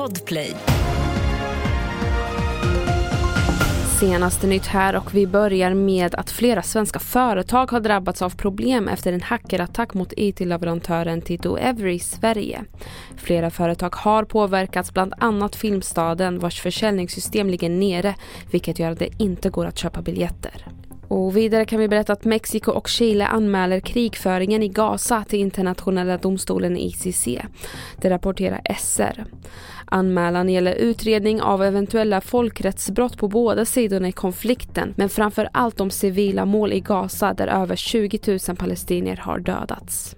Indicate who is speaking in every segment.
Speaker 1: Podplay.
Speaker 2: Senaste nytt här och vi börjar med att flera svenska företag har drabbats av problem efter en hackerattack mot IT-leverantören Tito Every i Sverige. Flera företag har påverkats, bland annat Filmstaden vars försäljningssystem ligger nere vilket gör att det inte går att köpa biljetter. Och vidare kan vi berätta att Mexiko och Chile anmäler krigföringen i Gaza till internationella domstolen ICC. Det rapporterar SR. Anmälan gäller utredning av eventuella folkrättsbrott på båda sidorna i konflikten men framför allt om civila mål i Gaza där över 20 000 palestinier har dödats.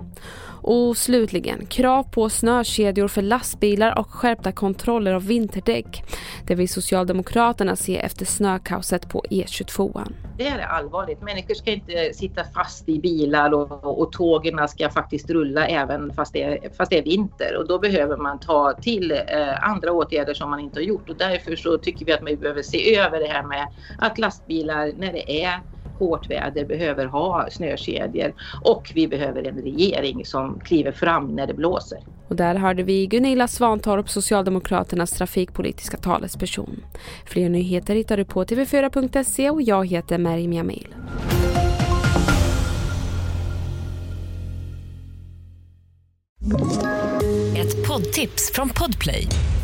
Speaker 2: Och slutligen, krav på snökedjor för lastbilar och skärpta kontroller av vinterdäck. Det vill Socialdemokraterna se efter snökaoset på E22.
Speaker 3: Det är allvarligt. Människor ska inte sitta fast i bilar och, och tågen ska faktiskt rulla även fast det, är, fast det är vinter. Och då behöver man ta till eh, andra åtgärder som man inte har gjort. Och därför så tycker vi att man behöver se över det här med att lastbilar när det är hårt väder behöver ha snökedjor och vi behöver en regering som kliver fram när det blåser.
Speaker 2: Och där hörde vi Gunilla Svantorp, Socialdemokraternas trafikpolitiska talesperson. Fler nyheter hittar du på tv4.se och jag heter Merیم Jamil.
Speaker 1: Ett poddtips från Podplay.